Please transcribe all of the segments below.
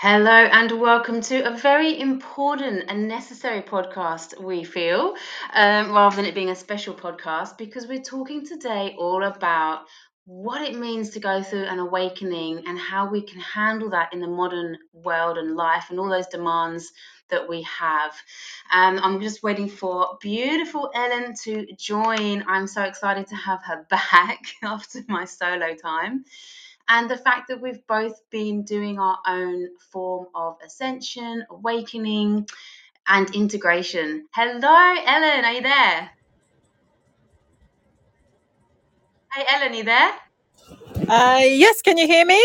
Hello and welcome to a very important and necessary podcast, we feel, um, rather than it being a special podcast, because we're talking today all about what it means to go through an awakening and how we can handle that in the modern world and life and all those demands that we have. Um, I'm just waiting for beautiful Ellen to join. I'm so excited to have her back after my solo time and the fact that we've both been doing our own form of ascension, awakening, and integration. Hello, Ellen, are you there? Hey, Ellen, are you there? Uh, yes, can you hear me?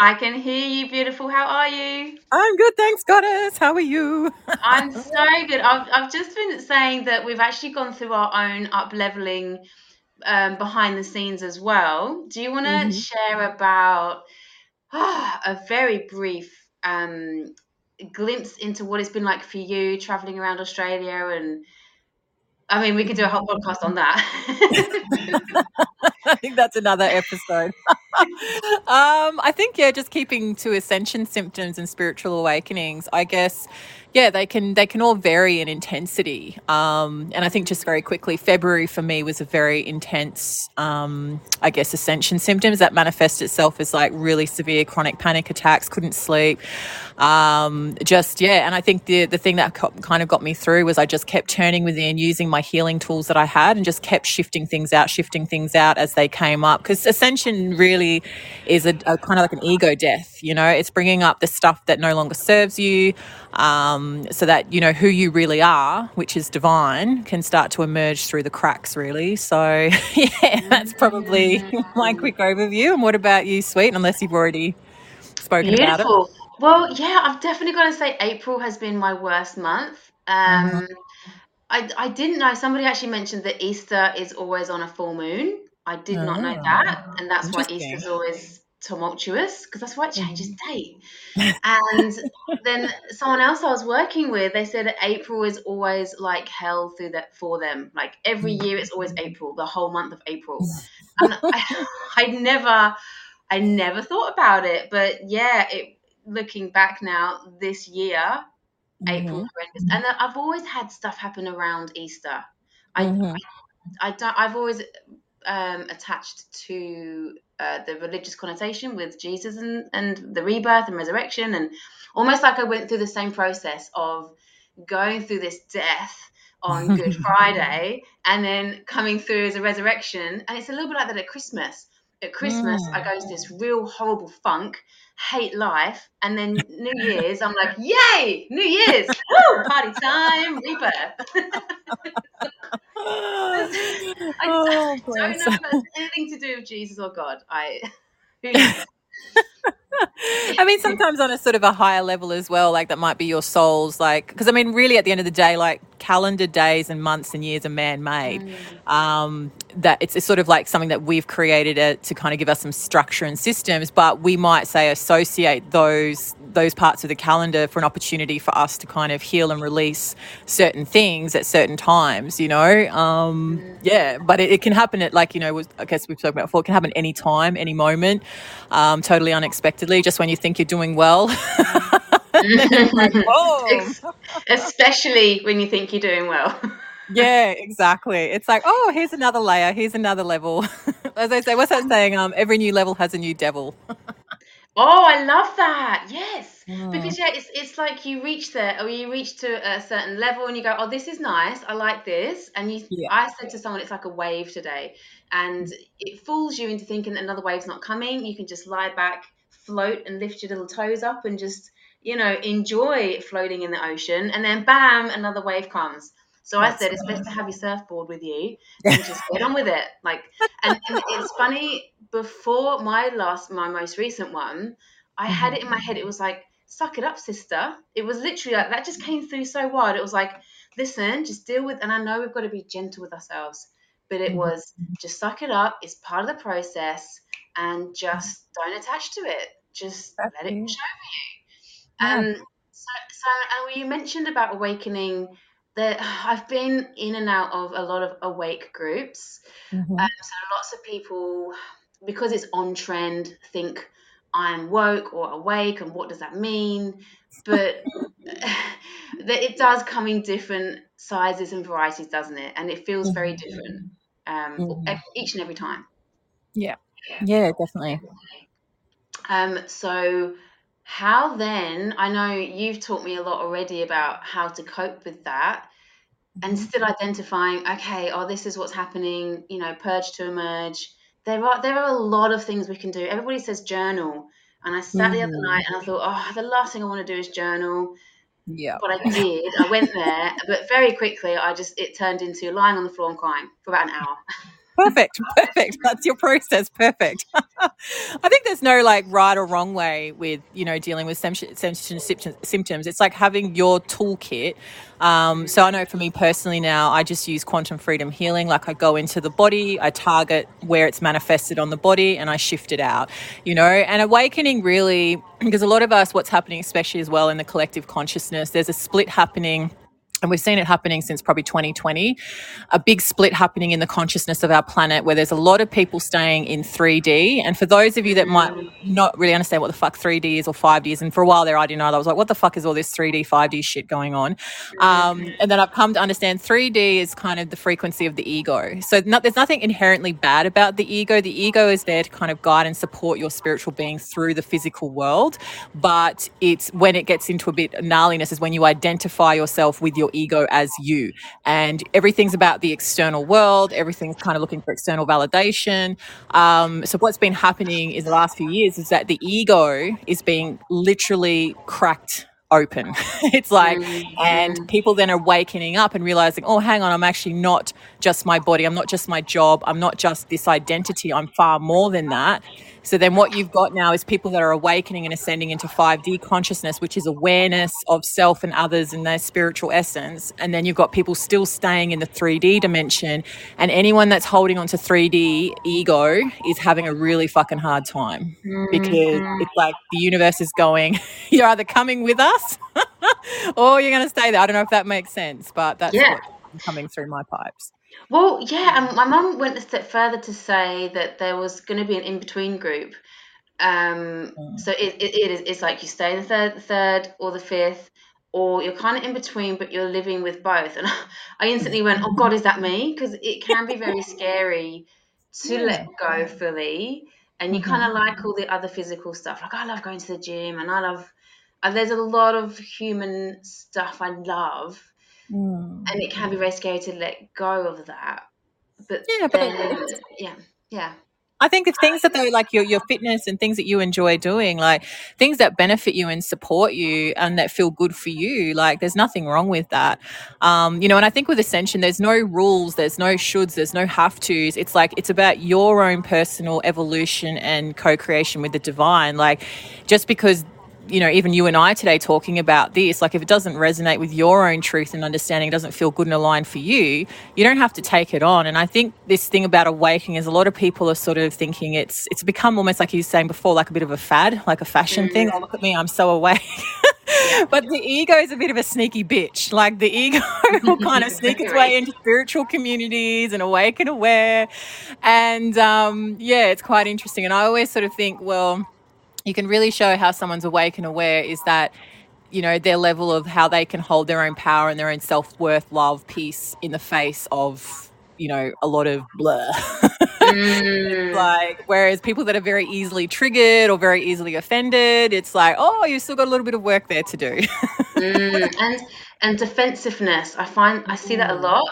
I can hear you, beautiful. How are you? I'm good, thanks, Goddess. How are you? I'm so good. I've, I've just been saying that we've actually gone through our own up leveling um, behind the scenes as well. Do you want to Mhm. share about ah, a very brief um, glimpse into what it's been like for you traveling around Australia and I mean we could do a whole podcast on that. I think that's another episode. um, I think yeah, just keeping to ascension symptoms and spiritual awakenings. I guess yeah, they can they can all vary in intensity. Um, and I think just very quickly, February for me was a very intense, um, I guess, ascension symptoms that manifest itself as like really severe chronic panic attacks, couldn't sleep. Um, just yeah, and I think the the thing that kind of got me through was I just kept turning within, using my healing tools that I had, and just kept shifting things out, shifting things out as they came up. Because ascension really is a, a kind of like an ego death. You know, it's bringing up the stuff that no longer serves you, um, so that you know who you really are, which is divine, can start to emerge through the cracks. Really. So yeah, that's probably my quick overview. And what about you, Sweet? Unless you've already spoken about it. Well, yeah, I've definitely got to say April has been my worst month. Um, I I didn't know somebody actually mentioned that Easter is always on a full moon. I did not know Oh, that, and that's why. Easter's always tumultuous because that's why it changes date. And then someone else I was working with, they said that April is always like hell through that for them. Like every year, it's always April, the whole month of April. And I, I never, I never thought about it, but yeah, it. Looking back now, this year, April Mhm. horrendous, and I've always had stuff happen around Easter. I, Mhm. I, I don't. I've always um, attached to uh, the religious connotation with Jesus and, and the rebirth and resurrection, and almost like I went through the same process of going through this death on Good Friday and then coming through as a resurrection. And it's a little bit like that at Christmas. At Christmas, I Mm. go to this real horrible funk, hate life, and then New Year's, I'm like, yay, New Year's, woo, party time, rebirth. I oh, don't know if that's anything to do with Jesus or God. I who knows? I mean, sometimes on a sort of a higher level as well, like that might be your soul's like, because I mean, really at the end of the day, like calendar days and months and years are man made. Mm. Um, that it's, it's sort of like something that we've created it to kind of give us some structure and systems, but we might say associate those those parts of the calendar for an opportunity for us to kind of heal and release certain things at certain times, you know? Um, yeah, but it, it can happen at like, you know, was- I guess we've spoken about before, it can happen any time, any moment, um, totally unexpectedly, just when you think you're doing well. and then it's like. Especially when you think you're doing well. Yeah, exactly. It's like, oh, here's another layer, here's another level. As I say, what's that saying? Um, every new level has a new devil. Oh, I love that. Yes. Mm. Because yeah, it's it's like you reach there or you reach to a certain level and you go, "Oh, this is nice. I like this." And you Yeah. I said to someone it's like a wave today and it fools you into thinking that another wave's not coming. You can just lie back, float and lift your little toes up and just, you know, enjoy floating in the ocean and then bam, another wave comes. So I That's said it's best to have your surfboard with you and just get on with it. Like and, and it's funny before my last my most recent one i had it in my head. It was like suck it up sister. It was literally like that just came through so wild. It was like listen just deal with and i know we've got to be gentle with ourselves but it Mhm. was just suck it up. It's part of the process and just don't attach to it. Just That's let it wash over you. Yeah. um so so and you mentioned about awakening. That i've been in and out of a lot of awake groups. Mhm. um, so lots of people, because it's on trend, think I'm woke or awake and what does that mean? But it does come in different sizes and varieties, doesn't it? And it feels very Mm-hmm. different um, Mhm. each and every time. Yeah. Yeah, definitely. Um, so, how then? I know you've taught me a lot already about how to cope with that, and Mhm. still identifying. Okay, oh, this is what's happening. You know, purge to emerge. There are there are a lot of things we can do. Everybody says journal, and I sat the other night and I mm. thought, oh, the last thing I want to do is journal. Yeah. But I did. I went there, but very quickly, I just it turned into lying on the floor and crying for about an hour. Perfect. Perfect. That's your process. Perfect. I no like right or wrong way with you know dealing with symptoms. It's like having your toolkit. Um, so I know for me personally now, I just use quantum freedom healing. Like I go into the body, I target where it's manifested on the body, and I shift it out. You know, and awakening really because a lot of us, what's happening, especially as well in the collective consciousness, there's a split happening and we've seen it happening since probably 2020 a big split happening in the consciousness of our planet where there's a lot of people staying in 3d and for those of you that might not really understand what the fuck 3d is or 5d is and for a while there i didn't know i was like what the fuck is all this 3d 5d shit going on? Um, and then i've come to understand 3d is kind of the frequency of the ego. So not, there's nothing inherently bad about the ego. The ego is there to kind of guide and support your spiritual being through the physical world. But it's when it gets into a bit gnarliness is when you identify yourself with your ego as you. And everything's about the external world. Everything's kind of looking for external validation. Um, so what's been happening in the last few years is that the ego is being literally cracked open. It's like and people then are waking up and realizing oh hang on i'm actually not just my body. I'm not just my job. I'm not just this identity. I'm far more than that so then what you've got now is people that are awakening and ascending into 5D consciousness, which is awareness of self and others and their spiritual essence. And then you've got people still staying in the 3D dimension. And anyone that's holding on to 3D ego is having a really fucking hard time because mm-hmm. it's like the universe is going, you're either coming with us or you're going to stay there. I don't know if that makes sense, but that's Yeah. what's coming through my pipes. Well, yeah, and my mum went a step further to say that there was going to be an in-between group. Um, Mm. so it, it, it is it's like you stay in the third, the third or the fifth, or you're kind of in between, but you're living with both. And I instantly went, "Oh God, is that me?" Because it can be very scary to Yeah. let go fully, and you kind of like all the other physical stuff. Like I love going to the gym, and I love. And there's a lot of human stuff I love, Mm. and it can be very scary to let go of that. But Yeah, but then, yeah, yeah, I think the things that they like your your fitness and things that you enjoy doing, like things that benefit you and support you and that feel good for you, like there's nothing wrong with that. Um, you know, and I think with ascension, there's no rules, there's no shoulds, there's no have tos. It's like it's about your own personal evolution and co-creation with the divine. Like just because you know, even you and I today talking about this, like if it doesn't resonate with your own truth and understanding, it doesn't feel good and aligned for you, you don't have to take it on. And I think this thing about awakening is a lot of people are sort of thinking it's it's become almost like you were saying before, like a bit of a fad, like a fashion thing. Oh, look at me, I'm so awake. but the ego is a bit of a sneaky bitch. Like the ego will kind of sneak its way into spiritual communities and awake and aware. And um, yeah, it's quite interesting. And I always sort of think, well, you can really show how someone's awake and aware is that you know their level of how they can hold their own power and their own self-worth love peace in the face of you know a lot of blur Mm. like whereas people that are very easily triggered or very easily offended it's like oh you've still got a little bit of work there to do Mm. and and defensiveness. I find I see that a Mm. lot,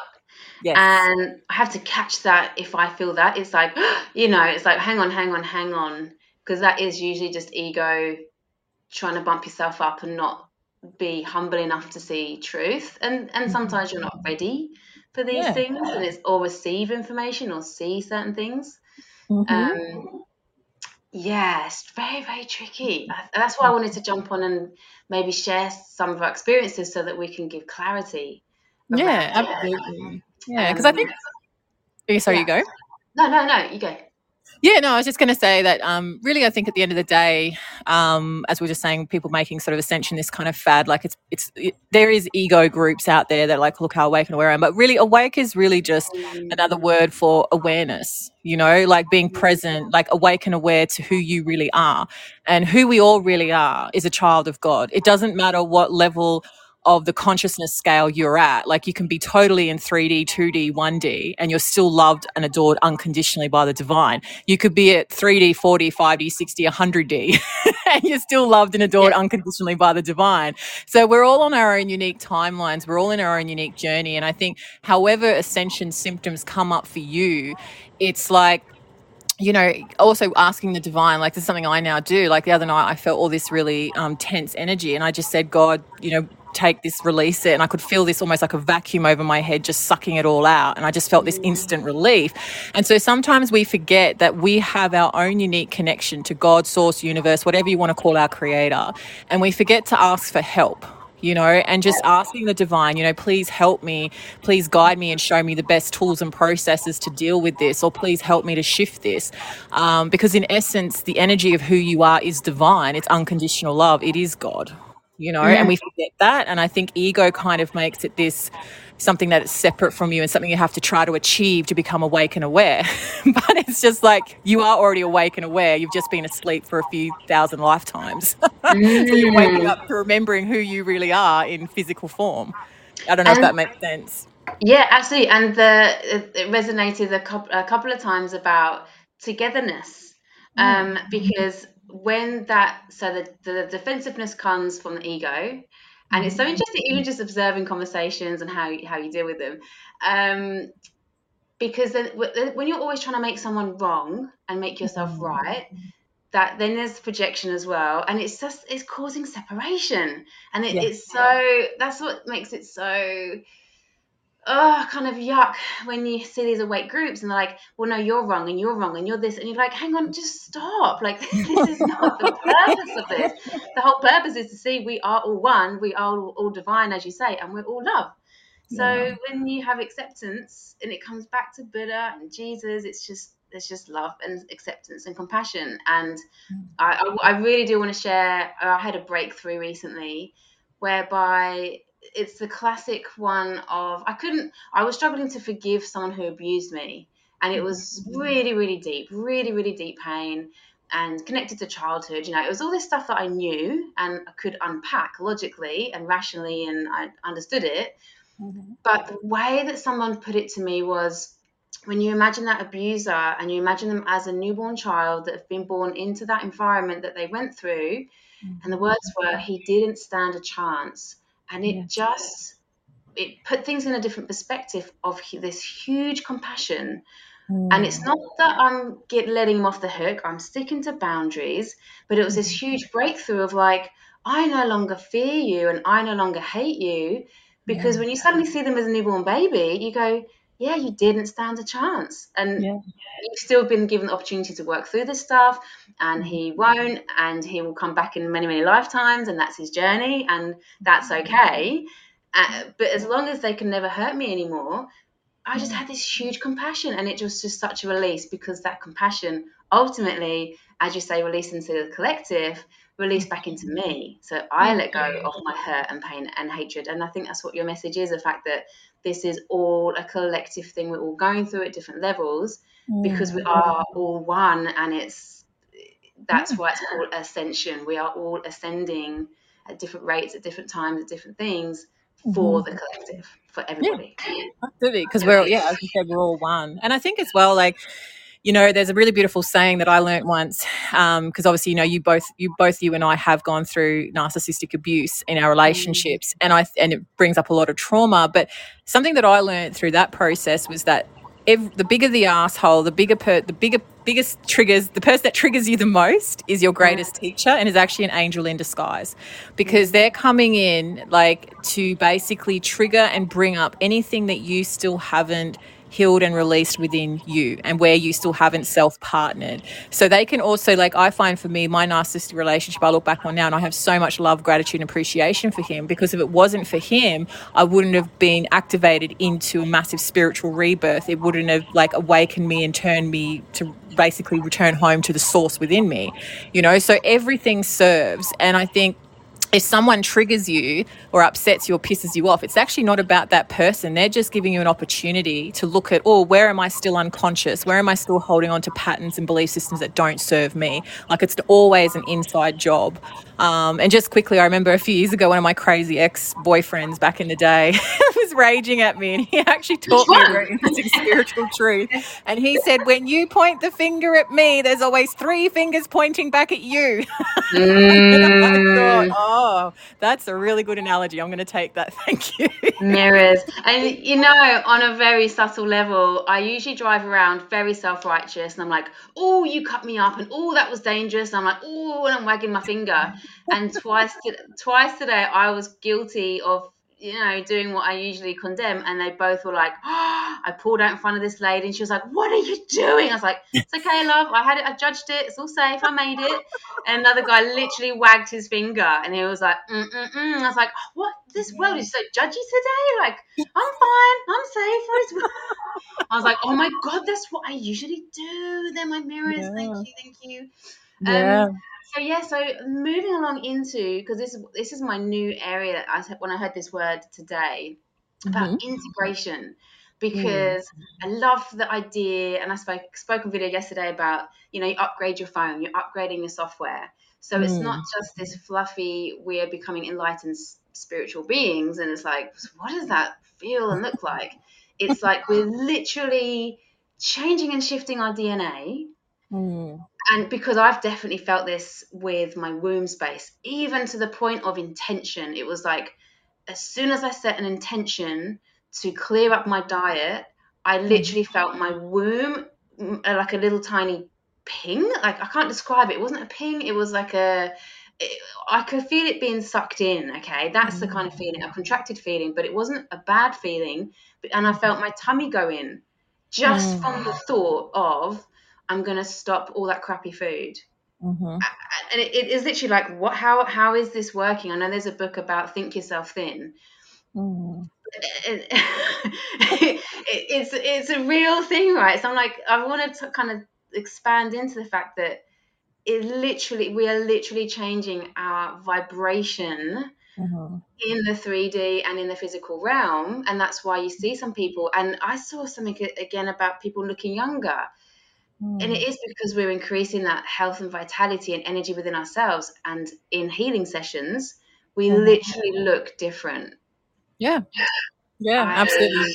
yes and I have to catch that if I feel that. It's like you know, it's like hang on, hang on, hang on, because that is usually just ego trying to bump yourself up and not be humble enough to see truth. And and sometimes you're not ready for these Yeah. things, and it's or receive information or see certain things. Mhm. Um, yeah, it's very, very tricky. That's why I wanted to jump on and maybe share some of our experiences so that we can give clarity. yeah it. absolutely yeah because i Um, think yeah, sorry yeah. you go No, no, no, you go. Yeah, no, I was just going to say that um, really, I think at the end of the day, um, as we are just saying, people making sort of ascension this kind of fad, like it's, it's, it, there is ego groups out there that like, look how awake and aware I am. But really, awake is really just another word for awareness, you know, like being present, like awake and aware to who you really are. And who we all really are is a child of God. It doesn't matter what level of the consciousness scale you're at. Like you can be totally in 3D, 2D, 1D, and you're still loved and adored unconditionally by the divine. You could be at 3D, 4D, 5D, 60, 100D, and you're still loved and adored yeah. unconditionally by the divine. So we're all on our own unique timelines. We're all in our own unique journey. And I think, however, ascension symptoms come up for you, it's like you know, also asking the divine, like this is something I now do. Like the other night, I felt all this really um, tense energy, and I just said, God, you know, take this, release it. And I could feel this almost like a vacuum over my head, just sucking it all out. And I just felt this instant relief. And so sometimes we forget that we have our own unique connection to God, source, universe, whatever you want to call our creator. And we forget to ask for help you know, and just asking the divine, you know, please help me, please guide me and show me the best tools and processes to deal with this, or please help me to shift this. Um, because in essence, the energy of who you are is divine, it's unconditional love, it is God you know, yeah. and we forget that. And I think ego kind of makes it this something that is separate from you and something you have to try to achieve to become awake and aware. but it's just like you are already awake and aware. You've just been asleep for a few thousand lifetimes. Mm. so you're waking up to remembering who you really are in physical form. I don't know and, if that makes sense. Yeah, absolutely. And the it resonated a couple, a couple of times about togetherness. Mm. Um, because when that so the, the defensiveness comes from the ego and it's so interesting even just observing conversations and how how you deal with them. Um, because then when you're always trying to make someone wrong and make yourself mm-hmm. right that then there's projection as well. And it's just it's causing separation. And it, it's so that's what makes it so oh, kind of yuck when you see these awake groups and they're like, well, no, you're wrong and you're wrong and you're this. And you're like, hang on, just stop. Like, this is not the purpose of this. The whole purpose is to see we are all one, we are all, all divine, as you say, and we're all love. So yeah. when you have acceptance and it comes back to Buddha and Jesus, it's just, there's just love and acceptance and compassion. And mm. I, I, I really do want to share, I had a breakthrough recently whereby it's the classic one of I couldn't I was struggling to forgive someone who abused me and it was mm-hmm. really really deep really really deep pain and connected to childhood you know it was all this stuff that I knew and I could unpack logically and rationally and I understood it mm-hmm. but the way that someone put it to me was when you imagine that abuser and you imagine them as a newborn child that have been born into that environment that they went through mm-hmm. and the words were he didn't stand a chance and it yes. just it put things in a different perspective of this huge compassion mm. and it's mm. not that i'm get letting him off the hook i'm sticking to boundaries but it was this mm. huge breakthrough of like i no longer fear you and i no longer hate you because yeah. when you suddenly see them as a newborn baby you go yeah you didn't stand a chance. And yeah. you've still been given the opportunity to work through this stuff and he mm-hmm. won't and he will come back in many many lifetimes and that's his journey and that's mm-hmm. okay. Uh, but as long as they can never hurt me anymore i just mm-hmm. had this huge compassion and it was just such a release because that compassion ultimately as you say release into the collective release back into me. So i let go of my hurt and pain and hatred. And i think that's what your message is the fact that this is all a collective thing. We're all going through at different levels mm. because we are all one. And it's that's why it's called ascension. We are all ascending at different rates at different times at different things for mm-hmm. the collective for everybody. Yeah, absolutely. Because we're yeah as you said we're all one. And i think as well like you know there's a really beautiful saying that i learned once because um, obviously you know you both you both you and i have gone through narcissistic abuse in our mm. relationships and i and it brings up a lot of trauma but something that i learned through that process was that Every, the bigger the asshole, the bigger per, the bigger biggest triggers, the person that triggers you the most is your greatest teacher and is actually an angel in disguise because they're coming in like to basically trigger and bring up anything that you still haven't healed and released within you and where you still haven't self partnered. So they can also, like, I find for me, my narcissistic relationship, I look back on now and I have so much love, gratitude, and appreciation for him because if it wasn't for him, I wouldn't have been activated into a massive spiritual rebirth. It wouldn't have, like, awakened me and turned me to basically return home to the source within me, you know? So everything serves. And I think if someone triggers you or upsets you or pisses you off, it's actually not about that person. They're just giving you an opportunity to look at, oh, where am I still unconscious? Where am I still holding on to patterns and belief systems that don't serve me? Like it's always an inside job. Um, and just quickly, I remember a few years ago, one of my crazy ex boyfriends back in the day was raging at me, and he actually taught me a spiritual truth. And he said, When you point the finger at me, there's always three fingers pointing back at you. Mm. I thought, oh, Oh, that's a really good analogy. I'm going to take that. Thank you. Mirrors. And, you know, on a very subtle level, I usually drive around very self righteous, and I'm like, oh, you cut me up, and oh, that was dangerous. And I'm like, oh, and I'm wagging my finger and twice twice today I was guilty of you know doing what I usually condemn and they both were like oh, I pulled out in front of this lady and she was like what are you doing? I was like it's okay love. I had it I judged it. It's all safe. I made it. And another guy literally wagged his finger and he was like mm, mm, mm. I was like oh, what? This world is so judgy today? Like I'm fine. I'm safe. I was like oh my god that's what I usually do. They're my mirrors. Yeah. thank you thank you. Yeah. So yeah, so moving along into because this is this is my new area. I when I heard this word today about mm-hmm. integration because mm. I love the idea, and I spoke spoke on video yesterday about you know you upgrade your phone, you're upgrading your software, so mm. it's not mm. just this fluffy we're becoming enlightened spiritual beings, and it's like what does that feel and look like? It's like we're literally changing and shifting our DNA. Mm and because I've definitely felt this with my womb space, even to the point of intention, it was like as soon as I set an intention to clear up my diet, I mm. literally felt my womb mm, uh, like a little tiny ping. Like I can't describe it. It wasn't a ping. It was like a. It, I could feel it being sucked in. Okay, that's the kind of feeling, a contracted feeling, but it wasn't a bad feeling. And I felt my tummy go in just mm. from the thought of I'm gonna stop all that crappy food. Mm-hmm. And it, it is literally like, what? How how is this working? I know there's a book about think yourself thin. Mm-hmm. It, it, it's it's a real thing, right? So I'm like, I want to kind of expand into the fact that it literally we are literally changing our vibration mm-hmm. in the 3D and in the physical realm, and that's why you see some people. And I saw something again about people looking younger and it mm. because we're increasing that health and vitality and energy within ourselves. And in healing sessions, we mm. literally look different. Yeah. Yeah, I, absolutely.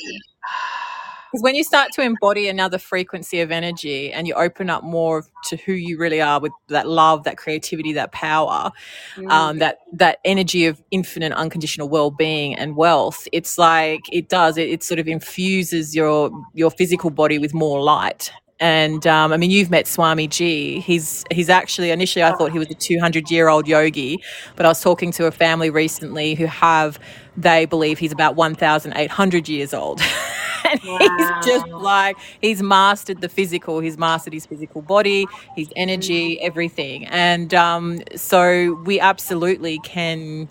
Because when you start to embody another frequency of energy and you open up more to who you really are with that love, that creativity, that power, mm. um, that that energy of infinite unconditional well-being and wealth, it's like it does. It, it sort of infuses your your physical body with more light and um, I mean, you've met Swamiji. He's he's actually initially I thought he was a 200 year old yogi, but I was talking to a family recently who have they believe he's about 1,800 years old. and wow. he's just like he's mastered the physical. He's mastered his physical body, his energy, everything. And um, so we absolutely can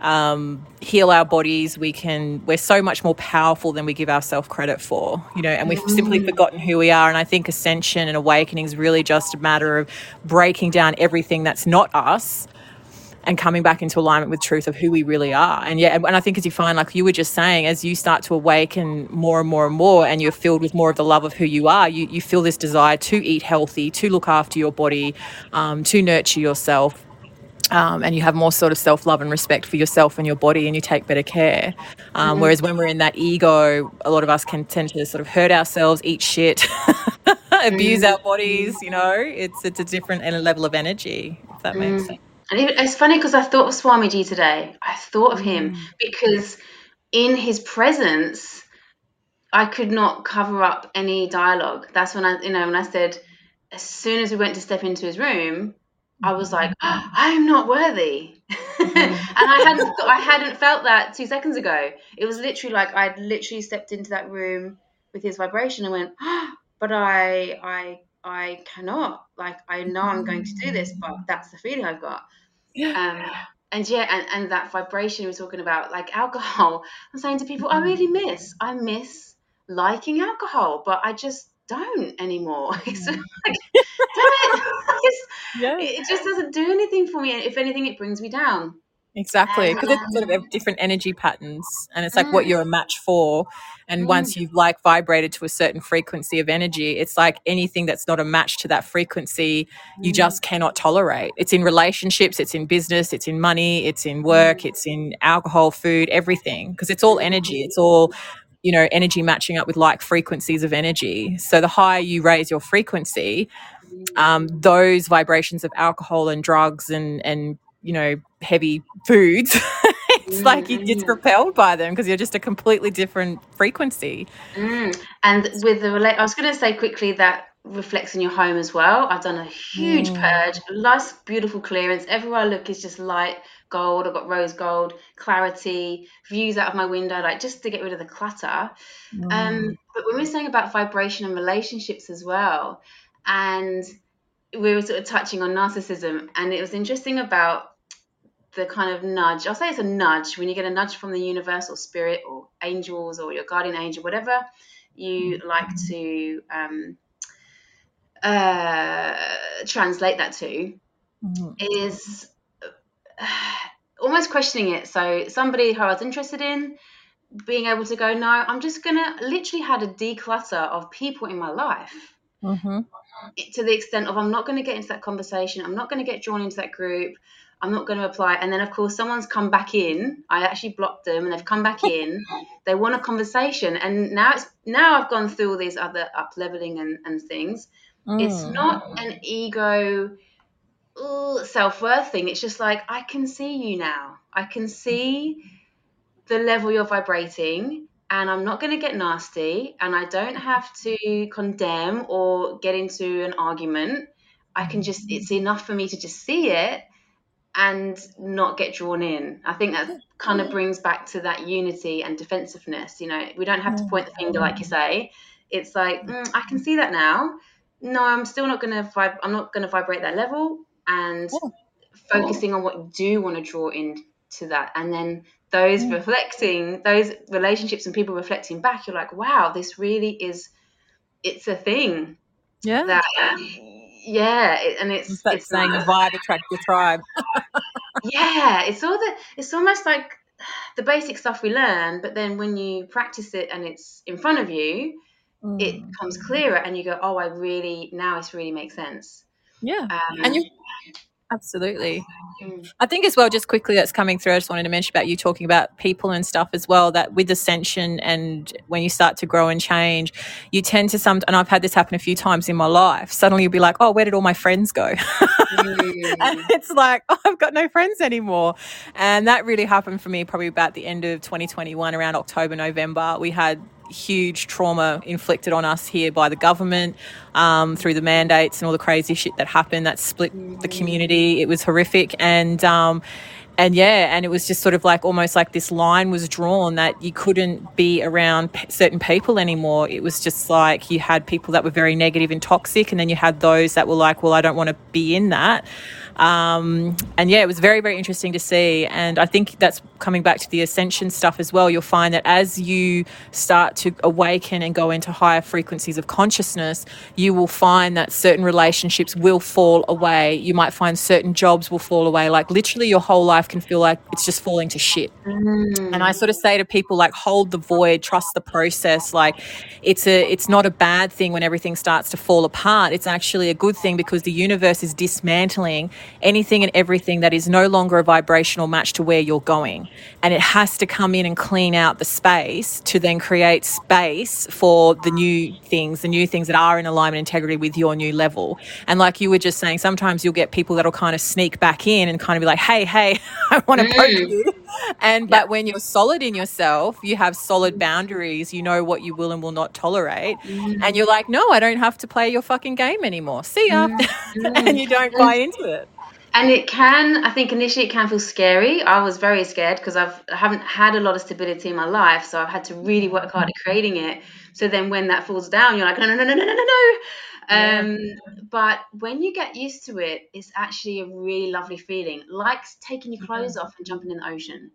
um, heal our bodies. We can, we're so much more powerful than we give ourselves credit for, you know, and we've simply mm. forgotten who we are. And I think ascension and awakening is really just a matter of breaking down everything that's not us and coming back into alignment with truth of who we really are. And yeah, and I think as you find, like you were just saying, as you start to awaken more and more and more, and you're filled with more of the love of who you are, you, you feel this desire to eat healthy, to look after your body, um, to nurture yourself um, and you have more sort of self love and respect for yourself and your body, and you take better care. Um, mm-hmm. Whereas when we're in that ego, a lot of us can tend to sort of hurt ourselves, eat shit, abuse mm-hmm. our bodies. You know, it's it's a different and a level of energy. If that makes mm. sense. And it's funny because I thought of Swamiji today. I thought of him mm. because in his presence, I could not cover up any dialogue. That's when I, you know, when I said, as soon as we went to step into his room, I was like, oh, I'm not worthy. Mm-hmm. and I hadn't I hadn't felt that two seconds ago. It was literally like I'd literally stepped into that room with his vibration and went, oh, but I, I, I cannot. Like, I know I'm going to do this, but that's the feeling I've got. Yeah. Um, and yeah, and, and that vibration we are talking about, like alcohol, I'm saying to people, I really miss, I miss liking alcohol, but I just don't anymore. It's like, damn it, just, Yeah. it just doesn't do anything for me. If anything, it brings me down. Exactly, because it's sort of Um, different energy patterns, and it's like what mm, you're a match for. And mm, once you've like vibrated to a certain frequency of energy, it's like anything that's not a match to that frequency, you mm, just cannot tolerate. It's in relationships, it's in business, it's in money, it's in work, it's in alcohol, food, everything, because it's all energy. It's all you know, energy matching up with like frequencies of energy. So the higher you raise your frequency, um, those vibrations of alcohol and drugs and and you know heavy foods it's like it gets mm, repelled by them because you're just a completely different frequency mm. And with the relate, I was going to say quickly that reflects in your home as well. I've done a huge Mm. purge, nice, beautiful clearance. Everywhere I look is just light gold. I've got rose gold, clarity, views out of my window, like just to get rid of the clutter. Um, Mm. but when we're saying about vibration and relationships as well, and we were sort of touching on narcissism, and it was interesting about the kind of nudge. I'll say it's a nudge when you get a nudge from the universe or spirit or angels or your guardian angel, whatever you like to um, uh, translate that to, Mhm. is almost questioning it. So somebody who I was interested in being able to go, no, I'm just gonna literally had a declutter of people in my life Mhm. to the extent of I'm not going to get into that conversation. I'm not going to get drawn into that group. I'm not going to apply. And then, of course, someone's come back in. I actually blocked them, and they've come back in. They want a conversation, and now it's now I've gone through all these other up leveling and, and things. It's Mm. not an ego self worth thing. It's just like I can see you now. I can see the level you're vibrating, and I'm not going to get nasty, and I don't have to condemn or get into an argument. I can just, it's enough for me to just see it and not get drawn in. I think that kind of brings back to that unity and defensiveness. You know, we don't have to point the finger, like you say. It's like, mm, I can see that now. No, I'm still not going to vib- I'm not going to vibrate that level and Yeah. focusing on what you do want to draw into that. And then those Mm. reflecting, those relationships and people reflecting back, you're like, wow, this really is, it's a thing Yeah. that, yeah, it, and it's, It's that it's saying, like- the vibe attracts your tribe. yeah, it's all the, it's almost like the basic stuff we learn, but then when you practice it and it's in front of you, it Mm. becomes clearer and you go, oh, I really, now this really makes sense. Yeah. Um, And you absolutely. mm, I think as well, just quickly that's coming through, I just wanted to mention about you talking about people and stuff as well, that with ascension and when you start to grow and change, you tend to some, and I've had this happen a few times in my life, suddenly you'll be like, oh, where did all my friends go? and mm, it's like, oh, I've got no friends anymore. And that really happened for me probably about the end of 2021, around October, November. We had huge trauma inflicted on us here by the government um, through the mandates and all the crazy shit that happened that split the community. It was horrific. And, um, and yeah, and it was just sort of like almost like this line was drawn that you couldn't be around p- certain people anymore. It was just like you had people that were very negative and toxic, and then you had those that were like, well, I don't want to be in that. Um, and yeah, it was very, very interesting to see. And I think that's coming back to the ascension stuff as well. You'll find that as you start to awaken and go into higher frequencies of consciousness, you will find that certain relationships will fall away. You might find certain jobs will fall away. Like literally, your whole life can feel like it's just falling to shit. mm, And I sort of say to people like hold the void, trust the process. Like it's a it's not a bad thing when everything starts to fall apart. It's actually a good thing because the universe is dismantling anything and everything that is no longer a vibrational match to where you're going. And it has to come in and clean out the space to then create space for the new things, the new things that are in alignment integrity with your new level. And like you were just saying, sometimes you'll get people that'll kind of sneak back in and kind of be like, hey, hey, I want to poke Mm. you. And but when you're solid in yourself, you have solid boundaries, you know what you will and will not tolerate. mm, And you're like, no, I don't have to play your fucking game anymore. See ya. mm. and you don't buy into it and it can i think initially it can feel scary. I was very scared because i've I haven't had a lot of stability in my life so i've had to really work mm. hard at creating it. So then when that falls down you're like no no no no no no no um, but when you get used to it it's actually a really lovely feeling. Like taking your mm-hmm. clothes mm-hmm. off and jumping in the ocean.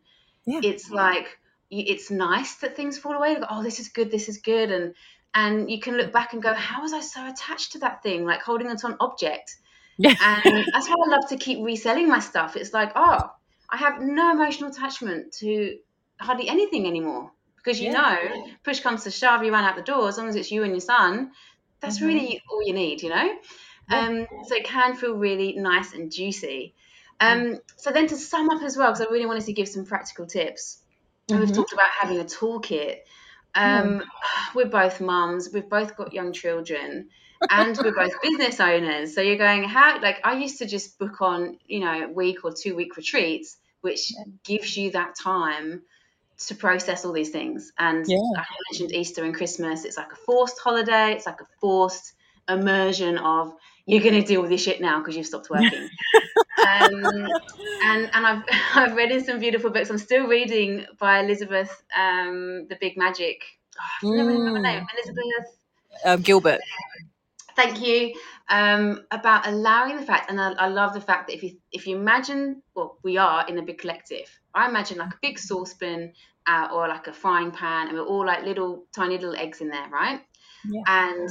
Yeah. it's yeah. like it's nice that things fall away. Like, oh this is good this is good and and you can look mm. back and go how was i so attached to that thing? Like holding onto an object. Yeah. And that's why I love to keep reselling my stuff. It's like, oh, I have no emotional attachment to hardly anything anymore because you Yeah. know, push comes to shove, you run out the door. As long as it's you and your son, that's Mhm. really all you need, you know. Yeah. Um, so it can feel really nice and juicy. Um, so then to sum up as well, because I really wanted to give some practical tips. And We've talked about having a toolkit. Um, We're both mums. We've both got young children, and we're both business owners. So you're going how? Like I used to just book on, you know, week or two week retreats, which gives you that time to process all these things. And Yeah. like I mentioned Easter and Christmas, it's like a forced holiday. It's like a forced immersion of you're going to deal with this shit now because you've stopped working. um, and and I've I've read in some beautiful books. I'm still reading by Elizabeth, um, the Big Magic. Oh, I've never remember her name. Mm. Elizabeth. Um, Gilbert. Thank you. Um, about allowing the fact, and I, I love the fact that if you if you imagine, well, we are in a big collective. I imagine like a big saucepan uh, or like a frying pan, and we're all like little tiny little eggs in there, right? Yeah. And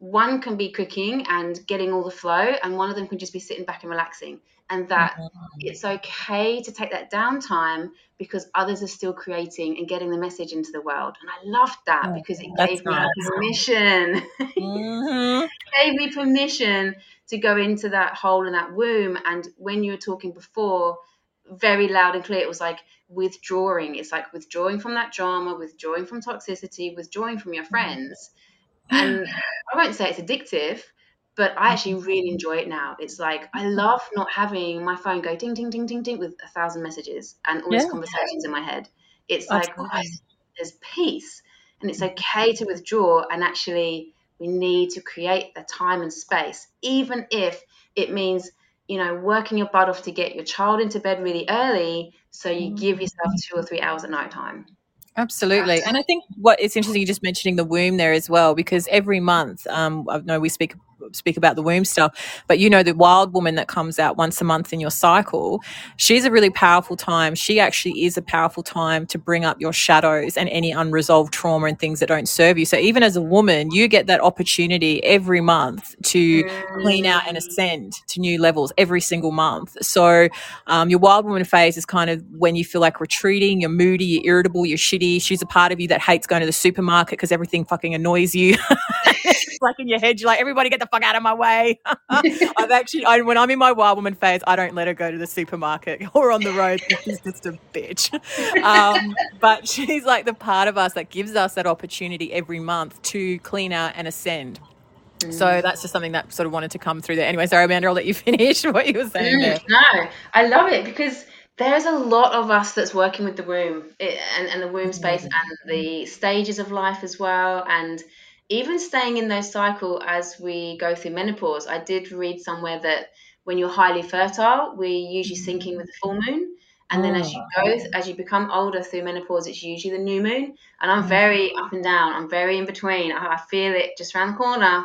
one can be cooking and getting all the flow, and one of them can just be sitting back and relaxing. And that mm-hmm. it's okay to take that downtime because others are still creating and getting the message into the world. And I loved that Yeah, because it that's gave me permission Mhm. gave me permission to go into that hole in that womb. And when you were talking before, very loud and clear, it was like withdrawing. It's like withdrawing from that drama, withdrawing from toxicity, withdrawing from your mm-hmm. friends. And I won't say it's addictive, but I actually really enjoy it now. It's like I love not having my phone go ding, ding, ding, ding, ding with a thousand messages and all these conversations in my head. It's like, oh, there's peace. And it's okay to withdraw and actually we need to create the time and space even if it means you know working your butt off to get your child into bed really early so you mm. give yourself two or three hours at night time Absolutely. And I think what it's interesting you just mentioning the womb there as well, because every month, um, I know we speak speak about the womb stuff, but you know the wild woman that comes out once a month in your cycle, she's a really powerful time. She actually is a powerful time to bring up your shadows and any unresolved trauma and things that don't serve you. So even as a woman, you get that opportunity every month to clean out and ascend to new levels every single month. So um, your wild woman phase is kind of when you feel like retreating, you're moody, you're irritable, you're shitty. She's a part of you that hates going to the supermarket because everything fucking annoys you. like in your head, you're like, everybody get the fuck out of my way. I've actually, I, when I'm in my wild woman phase, I don't let her go to the supermarket or on the road. She's just a bitch. Um, but she's like the part of us that gives us that opportunity every month to clean out and ascend. So that's just something that sort of wanted to come through there. Anyway, sorry, Amanda, I'll let you finish what you were saying Mm, there. no, I love it because there's a lot of us that's working with the womb and, and the womb space and the stages of life as well. And even staying in those cycle as we go through menopause. I did read somewhere that when you're highly fertile, we're usually mm-hmm. syncing with the full moon. And then as you ah. go, as you become older through menopause, it's usually the new moon. And I'm mm-hmm. very up and down. I'm very in between. I, I feel it just around the corner.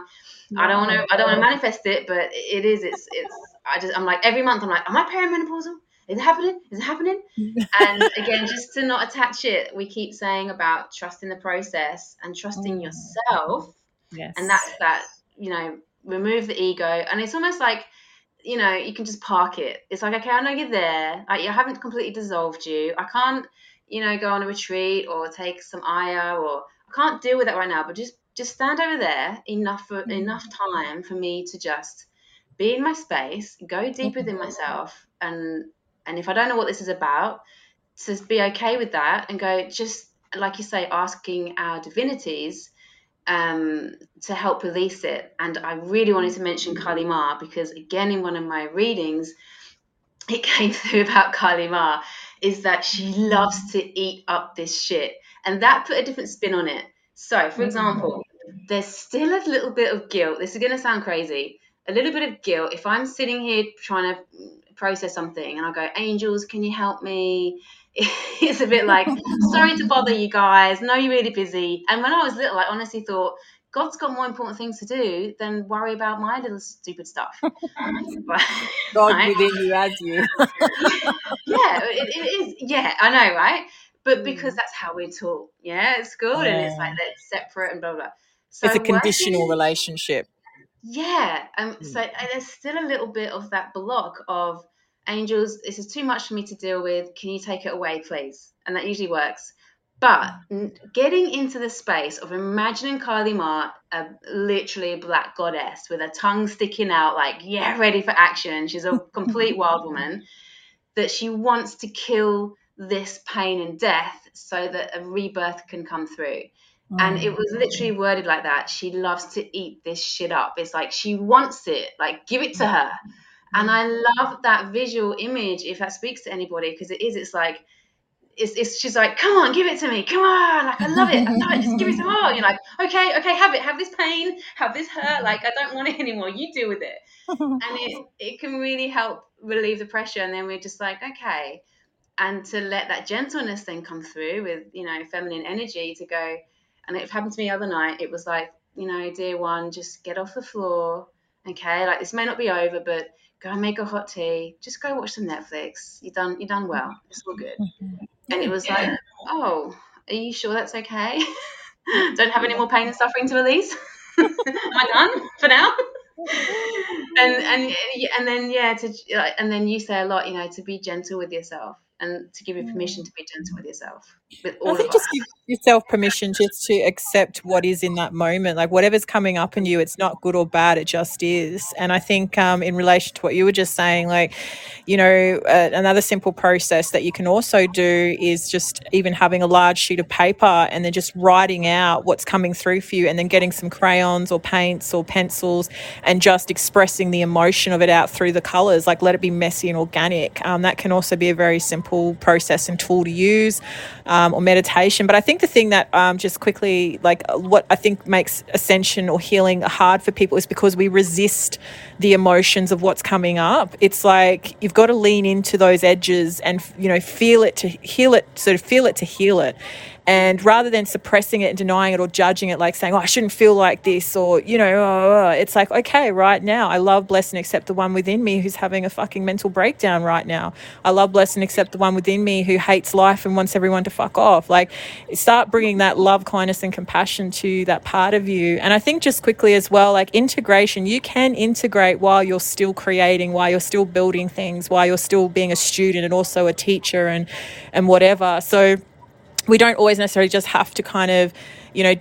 I don't want to. I don't want to manifest it, but it is. It's. It's. I just. I'm like every month. I'm like, am I perimenopausal? Is it happening? Is it happening? And again, just to not attach it, we keep saying about trusting the process and trusting Mm. yourself, Yes. and that's that. You know, remove the ego, and it's almost like, you know, you can just park it. It's like, okay, I know you're there. I, I haven't completely dissolved you. I can't, you know, go on a retreat or take some aya, or I can't deal with that right now. But just just stand over there enough for enough time for me to just be in my space, go deep within myself, and and if I don't know what this is about, to be okay with that and go just like you say, asking our divinities um, to help release it. And I really wanted to mention Kali Ma because again, in one of my readings, it came through about Kali Ma is that she loves to eat up this shit, and that put a different spin on it. So, for example, there's still a little bit of guilt. This is going to sound crazy. A little bit of guilt if I'm sitting here trying to process something and I go, Angels, can you help me? it's a bit like, sorry to bother you guys. No, you're really busy. And when I was little, I honestly thought, God's got more important things to do than worry about my little stupid stuff. God right? within you as you. yeah, it, it is. Yeah, I know, right? But because mm. that's how we're taught, yeah, at school, yeah. and it's like that's separate and blah blah. So it's a conditional working, relationship. Yeah, um, mm. so there's still a little bit of that block of angels. This is too much for me to deal with. Can you take it away, please? And that usually works. But getting into the space of imagining Kali Ma, a, literally a black goddess with her tongue sticking out, like, yeah, ready for action. She's a complete wild woman, that she wants to kill this pain and death so that a rebirth can come through. And it mm. was literally worded like that. She loves to eat this shit up. It's like she wants it, like, give it to mm. her. And I mm. love that visual image if that speaks to anybody, because it is, it's like, it's, it's she's like, come on, give it to me, come on, like I love it, I love it, just give it some more. You're like, okay, okay, have it, have this pain, have this hurt, like I don't want it anymore. You deal with it, and it it can really help relieve the pressure. And then we're just like, okay, and to let that gentleness then come through with you know feminine energy to go. And it happened to me the other night. It was like, you know, dear one, just get off the floor, okay? Like this may not be over, but go and make a hot tea. Just go watch some Netflix. You done you done well. It's all good. And it was like, oh, are you sure that's okay? Don't have any more pain and suffering to release? Am I done for now? and and and then yeah, to and then you say a lot, you know, to be gentle with yourself and to give you mm. permission to be gentle with yourself. I think just give yourself permission just to accept what is in that moment. Like whatever's coming up in you, it's not good or bad, it just is. And I think um, in relation to what you were just saying, like, you know, uh, another simple process that you can also do is just even having a large sheet of paper and then just writing out what's coming through for you and then getting some crayons or paints or pencils and just expressing the emotion of it out through the colors. Like let it be messy and organic. Um, that can also be a very simple process and tool to use um, or meditation. But I think the thing that um, just quickly, like what I think makes ascension or healing hard for people is because we resist the emotions of what's coming up. It's like you've got to lean into those edges and you know feel it to heal it, sort of feel it to heal it. And rather than suppressing it and denying it or judging it, like saying, oh, I shouldn't feel like this, or, you know, oh, oh, it's like, okay, right now, I love, bless, and accept the one within me who's having a fucking mental breakdown right now. I love, bless, and accept the one within me who hates life and wants everyone to fuck off. Like, start bringing that love, kindness, and compassion to that part of you. And I think just quickly as well, like integration, you can integrate while you're still creating, while you're still building things, while you're still being a student and also a teacher and, and whatever. So, we don't always necessarily just have to kind of, you know,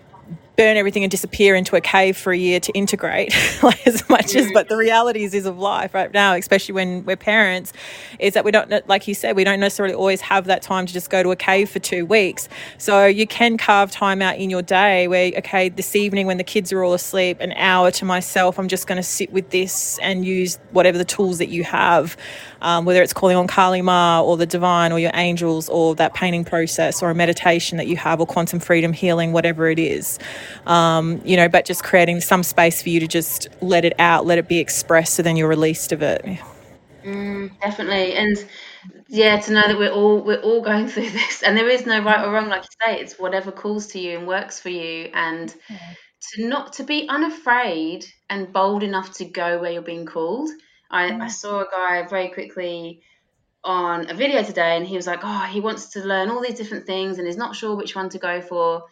burn everything and disappear into a cave for a year to integrate like as much as but the realities is of life right now especially when we're parents is that we don't like you said we don't necessarily always have that time to just go to a cave for two weeks. So you can carve time out in your day where okay this evening when the kids are all asleep an hour to myself i'm just going to sit with this and use whatever the tools that you have um, whether it's calling on Kali Ma or the divine or your angels or that painting process or a meditation that you have or quantum freedom healing, whatever it is. Um, you know, but just creating some space for you to just let it out, let it be expressed, so then you're released of it. Mm, definitely, and yeah, to know that we're all we're all going through this, and there is no right or wrong, like you say, it's whatever calls to you and works for you, and to not to be unafraid and bold enough to go where you're being called. I, I mm. saw a guy very quickly on a video today and he was like, oh, he wants to learn all these different things and he's not sure which one to go for.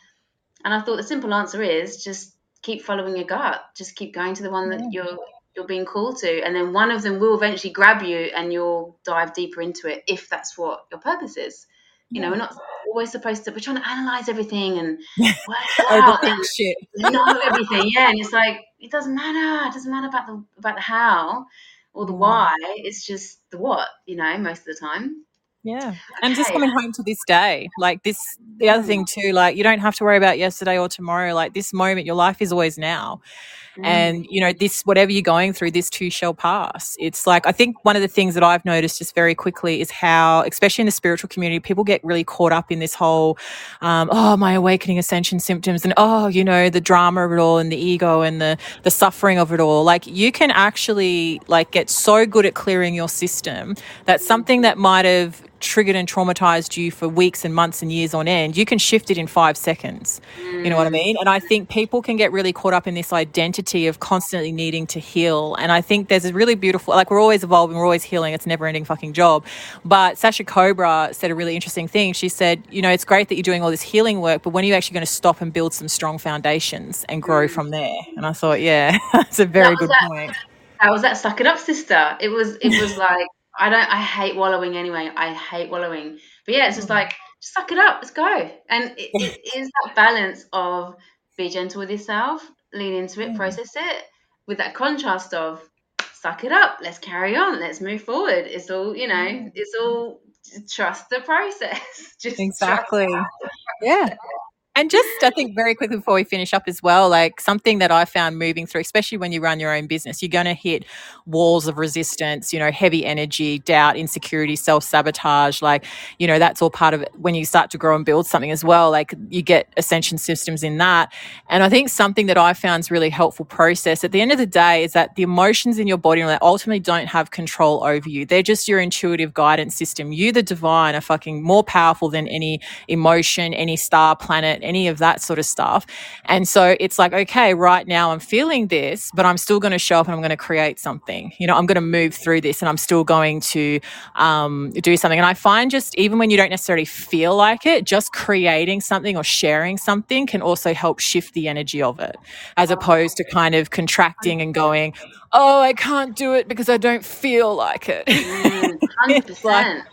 And I thought the simple answer is just keep following your gut. Just keep going to the one that yeah. you're you're being called to, and then one of them will eventually grab you, and you'll dive deeper into it if that's what your purpose is. You know, we're not always supposed to. We're trying to analyze everything and work out and shit. know everything. Yeah, and it's like it doesn't matter. It doesn't matter about the about the how or the mm. why. It's just the what, you know, most of the time. Yeah. And just coming home to this day, like this, the other thing mm. too, like you don't have to worry about yesterday or tomorrow. Like this moment, your life is always now. Mm. And, you know, this, whatever you're going through, this too shall pass. It's like, I think one of the things that I've noticed just very quickly is how, especially in the spiritual community, people get really caught up in this whole, um, oh, my awakening ascension symptoms and, oh, you know, the drama of it all and the ego and the, the suffering of it all. Like you can actually like get so good at clearing your system that something that might have triggered and traumatized you for weeks and months and years on end, you can shift it in five seconds. You know what I mm. mean? And I think people can get really caught up in this identity of constantly needing to heal. And I think there's a really beautiful, like we're always evolving, we're always healing. It's a never ending fucking job. But Sasha Cobra said a really interesting thing. She said, you know, it's great that you're doing all this healing work, but when are you actually going to stop and build some strong foundations and grow mm. from there? And I thought, yeah, that's a very good that, point. How was that suck it up, sister? It was, it was like, I don't. I hate wallowing anyway. I hate wallowing. But yeah, it's just mm. like just suck it up. Let's go. And it, it is that balance of be gentle with yourself, lean into it, mm. process it, with that contrast of suck it up. Let's carry on. Let's move forward. It's all you know. Mm. It's all trust the process. just exactly. Yeah. And just, I think, very quickly before we finish up as well, like something that I found moving through, especially when you run your own business, you're going to hit walls of resistance, you know, heavy energy, doubt, insecurity, self sabotage. Like, you know, that's all part of it when you start to grow and build something as well. Like, you get ascension symptoms in that. And I think something that I found is really helpful process at the end of the day is that the emotions in your body ultimately don't have control over you. They're just your intuitive guidance system. You, the divine, are fucking more powerful than any emotion, any star, planet any of that sort of stuff. And so it's like, okay, right now I'm feeling this, but I'm still going to show up and I'm going to create something. You know, I'm going to move through this and I'm still going to um, do something. And I find just even when you don't necessarily feel like it, just creating something or sharing something can also help shift the energy of it, as opposed to kind of contracting and going, oh, I can't do it because I don't feel like it. Mm, 100%. like,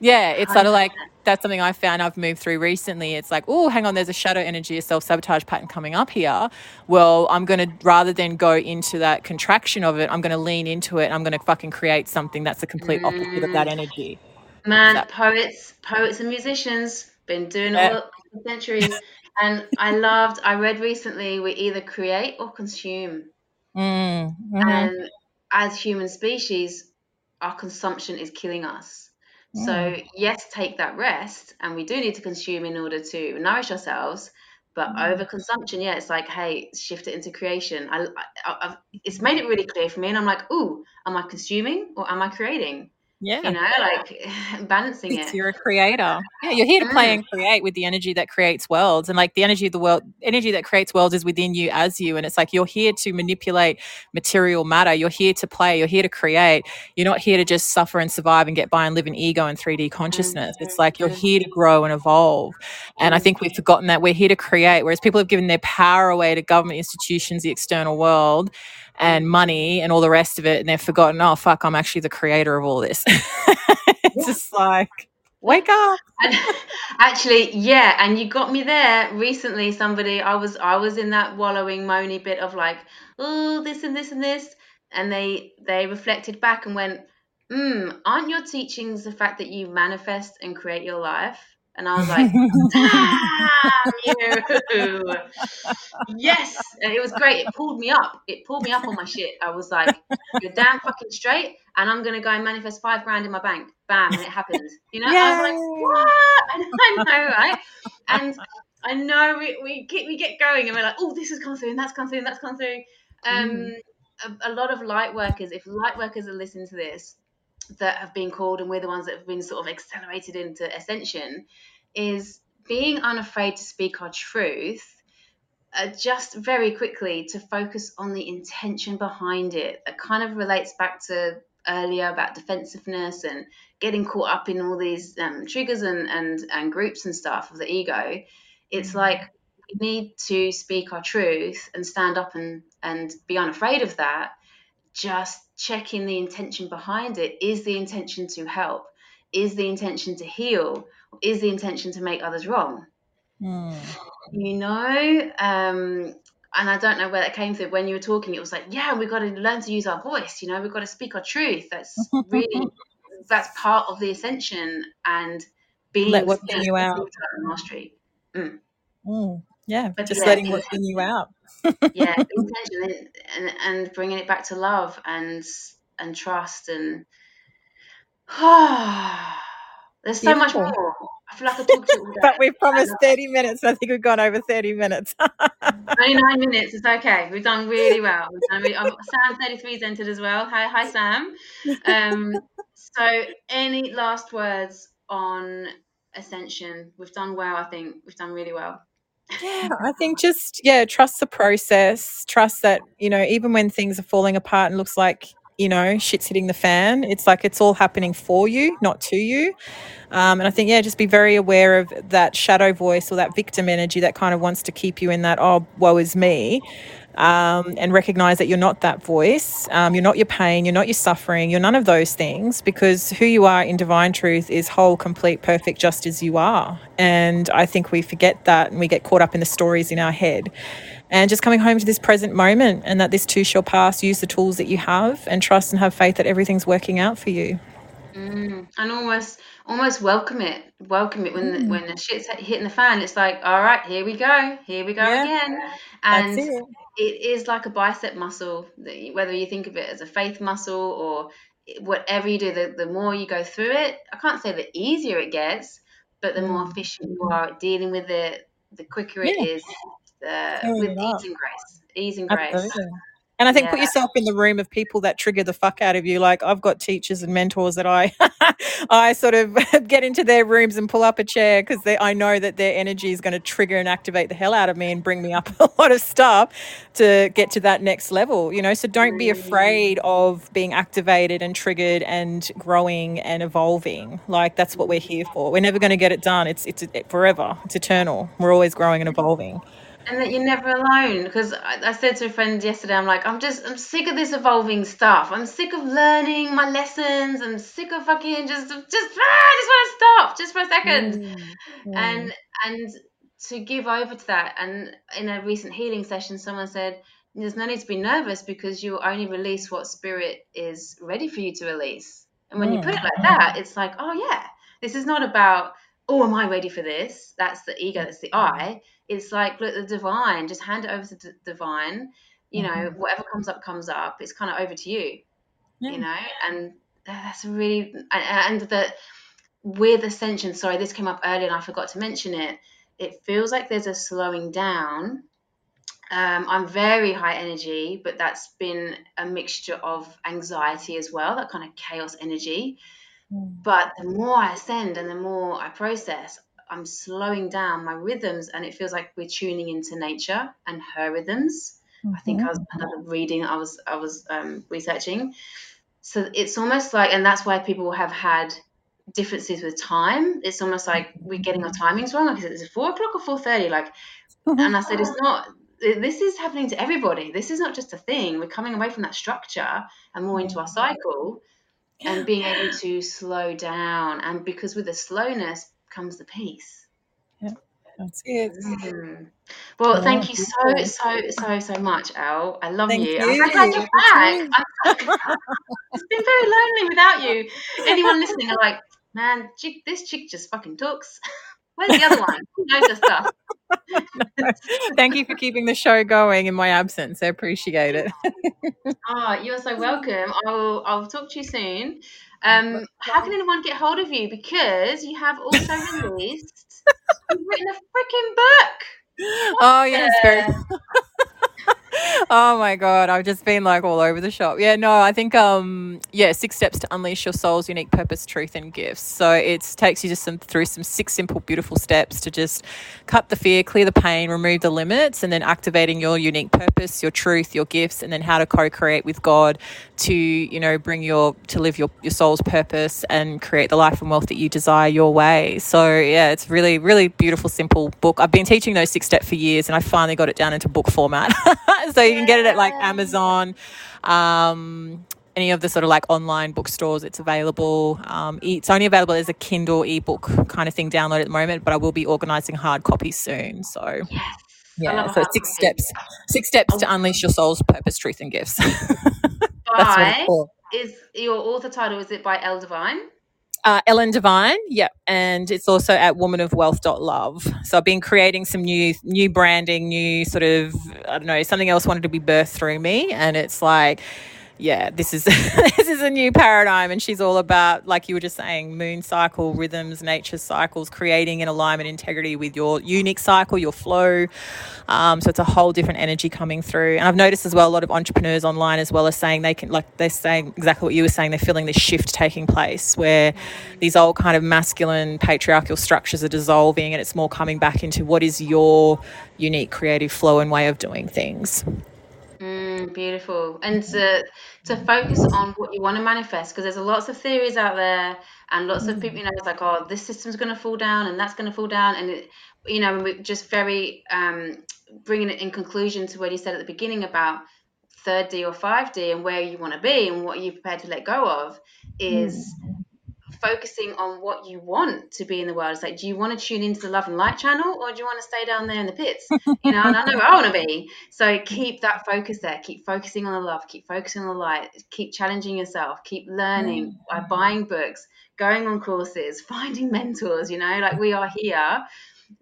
yeah, it's 100%. sort of like that's something I found I've moved through recently. It's like, oh, hang on, there's a shadow energy, a self sabotage pattern coming up here. Well, I'm going to, rather than go into that contraction of it, I'm going to lean into it. I'm going to fucking create something that's the complete opposite of that mm. energy. Man, poets, poets and musicians, been doing it all for centuries. and I loved, I read recently, we either create or consume. Mm, mm-hmm. And as human species, our consumption is killing us. So, mm. yes, take that rest, and we do need to consume in order to nourish ourselves. But mm. overconsumption, yeah, it's like, hey, shift it into creation. I, I, I've, it's made it really clear for me, and I'm like, ooh, am I consuming or am I creating? Yeah. You know, like balancing it's, it. You're a creator. Yeah, you're here to play mm. and create with the energy that creates worlds. And like the energy of the world, energy that creates worlds is within you as you. And it's like you're here to manipulate material matter. You're here to play. You're here to create. You're not here to just suffer and survive and get by and live in ego and 3D consciousness. Mm-hmm. It's like you're here to grow and evolve. And I think we've forgotten that we're here to create, whereas people have given their power away to government institutions, the external world and money and all the rest of it and they've forgotten oh fuck i'm actually the creator of all this it's yeah. just like wake up actually yeah and you got me there recently somebody i was i was in that wallowing moany bit of like oh this and this and this and they they reflected back and went hmm aren't your teachings the fact that you manifest and create your life and I was like, damn you. yes. And it was great. It pulled me up. It pulled me up on my shit. I was like, you're damn fucking straight. And I'm going to go and manifest five grand in my bank. Bam. And it happened. You know, Yay. I was like, what? I know, right? And I know we, we, get, we get going and we're like, oh, this has come through and that's come through and that's come through. Um, mm. a, a lot of light workers, if light workers are listening to this, that have been called and we're the ones that have been sort of accelerated into ascension is being unafraid to speak our truth uh, just very quickly to focus on the intention behind it. That kind of relates back to earlier about defensiveness and getting caught up in all these um, triggers and, and and groups and stuff of the ego. It's mm-hmm. like we need to speak our truth and stand up and and be unafraid of that just checking the intention behind it. Is the intention to help? Is the intention to heal? Is the intention to make others wrong? Mm. You know, um, and I don't know where that came through. When you were talking, it was like, yeah, we've got to learn to use our voice. You know, we've got to speak our truth. That's really that's part of the ascension and being Let what's in you out. mastery. Mm. Mm, yeah, but just yeah, letting what's in you out. yeah, intention and, and bringing it back to love and and trust and oh, there's so Beautiful. much more. I feel like I talked to But we've promised 30 minutes. I think we've gone over 30 minutes. 29 minutes. It's okay. We've done really well. Done really, um, Sam 33's entered as well. Hi, hi, Sam. Um, so, any last words on Ascension? We've done well, I think. We've done really well. Yeah, I think just, yeah, trust the process. Trust that, you know, even when things are falling apart and looks like you know, shit's hitting the fan. It's like it's all happening for you, not to you. Um, and I think, yeah, just be very aware of that shadow voice or that victim energy that kind of wants to keep you in that, oh, woe is me. Um, and recognize that you're not that voice. Um, you're not your pain. You're not your suffering. You're none of those things because who you are in divine truth is whole, complete, perfect, just as you are. And I think we forget that and we get caught up in the stories in our head and just coming home to this present moment and that this too shall pass. Use the tools that you have and trust and have faith that everything's working out for you. Mm, and almost, almost welcome it. Welcome it when mm. the, when the shit's hitting the fan. It's like, all right, here we go, here we go yeah, again. And it. it is like a bicep muscle. Whether you think of it as a faith muscle or whatever you do, the, the more you go through it, I can't say the easier it gets, but the mm. more efficient you are at dealing with it, the quicker it yeah. is uh, with ease and grace. Ease and grace. Absolutely. And I think yeah. put yourself in the room of people that trigger the fuck out of you. Like I've got teachers and mentors that I, I sort of get into their rooms and pull up a chair because I know that their energy is going to trigger and activate the hell out of me and bring me up a lot of stuff to get to that next level. You know, so don't be afraid of being activated and triggered and growing and evolving. Like that's what we're here for. We're never going to get it done. It's it's forever. It's eternal. We're always growing and evolving and that you're never alone because I, I, said to a friend yesterday i'm like i'm just i'm sick of this evolving stuff. I'm sick of learning my lessons. I'm sick of fucking just just ah, i just want to stop just for a second. Mm, mm. and and to give over to that and in a recent healing session someone said there's no need to be nervous because you only release what spirit is ready for you to release. And when mm. you put it like that it's like oh yeah this is not about oh am i ready for this? That's the ego that's the i it's like look the divine just hand it over to the divine you know mm-hmm. whatever comes up comes up it's kind of over to you yeah. you know and that's really and that with ascension sorry this came up earlier and i forgot to mention it it feels like there's a slowing down um, i'm very high energy but that's been a mixture of anxiety as well that kind of chaos energy mm. but the more i ascend and the more i process I'm slowing down my rhythms and it feels like we're tuning into nature and her rhythms. Mm-hmm. I think I was mm-hmm. another reading I was I was um, researching. So it's almost like, and that's why people have had differences with time. It's almost like we're getting our timings wrong. Like, is it four o'clock or four thirty? Like, mm-hmm. and I said it's not. This is happening to everybody. This is not just a thing. We're coming away from that structure and more into our cycle, and being able to slow down. And because with the slowness, comes the peace. Yeah, that's it. Mm. Well, thank you so, so, so, so much, Elle. I love thank you. you. I'm so glad you're back. it's been very lonely without you. Anyone listening are like, man, chick, this chick just fucking talks. Where's the other one? Who knows the stuff? Thank you for keeping the show going in my absence. I appreciate it. oh, you're so welcome. I'll I'll talk to you soon. Um, how can anyone get hold of you? Because you have also released, you've written a freaking book. Oh yes, very. Oh my god, I've just been like all over the shop. Yeah, no, I think um yeah, six steps to unleash your soul's unique purpose, truth, and gifts. So it takes you just some through some six simple, beautiful steps to just cut the fear, clear the pain, remove the limits, and then activating your unique purpose, your truth, your gifts, and then how to co-create with God to you know bring your to live your your soul's purpose and create the life and wealth that you desire your way. So yeah, it's really really beautiful, simple book. I've been teaching those six steps for years, and I finally got it down into book format. so can get it at like Amazon, um, any of the sort of like online bookstores. It's available. Um, it's only available as a Kindle ebook kind of thing download at the moment, but I will be organising hard copies soon. So. Yes. Yeah, so six steps, six steps to unleash your soul's purpose, truth, and gifts. That's what it's for. is your author title? Is it by Elle Devine? Uh, Ellen Devine, yep, and it's also at womanofwealth.love. So I've been creating some new new branding, new sort of I don't know something else wanted to be birthed through me, and it's like yeah, this is this is a new paradigm, and she's all about, like you were just saying, moon cycle rhythms, nature cycles, creating an alignment, integrity with your unique cycle, your flow. Um, so it's a whole different energy coming through. And I've noticed as well a lot of entrepreneurs online as well as saying they can, like they're saying exactly what you were saying. They're feeling this shift taking place where these old kind of masculine patriarchal structures are dissolving, and it's more coming back into what is your unique creative flow and way of doing things. Mm, beautiful. And to to focus on what you want to manifest, because there's lots of theories out there, and lots of people, you know, it's like, oh, this system's going to fall down, and that's going to fall down, and it, you know, we're just very um, bringing it in conclusion to what you said at the beginning about third D or five D and where you want to be and what you're prepared to let go of is focusing on what you want to be in the world. It's like, do you want to tune into the love and light channel or do you want to stay down there in the pits? You know, and I know where I want to be. So keep that focus there. Keep focusing on the love. Keep focusing on the light. Keep challenging yourself. Keep learning mm. by buying books, going on courses, finding mentors. You know, like we are here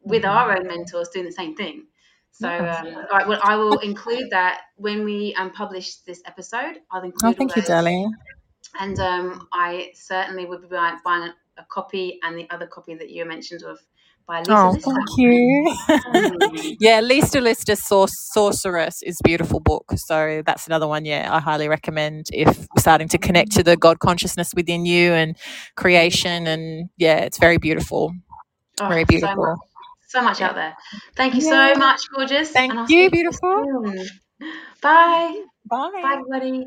with our own mentors doing the same thing. So, um, right, well, I will include that when we um, publish this episode. I'll include. Oh, thank you, darling and um, I certainly would be buying, buying a, a, copy and the other copy that you mentioned of by Lisa Oh, Lister. thank you. Yeah, Lisa Lister Sorceress is a beautiful book. So that's another one, yeah, I highly recommend if starting to connect to the God consciousness within you and creation. And yeah, it's very beautiful. Oh, very beautiful. So much, so much yeah. out there. Thank you yeah. so much, gorgeous. Thank you, beautiful. Bye. Bye. Bye, everybody.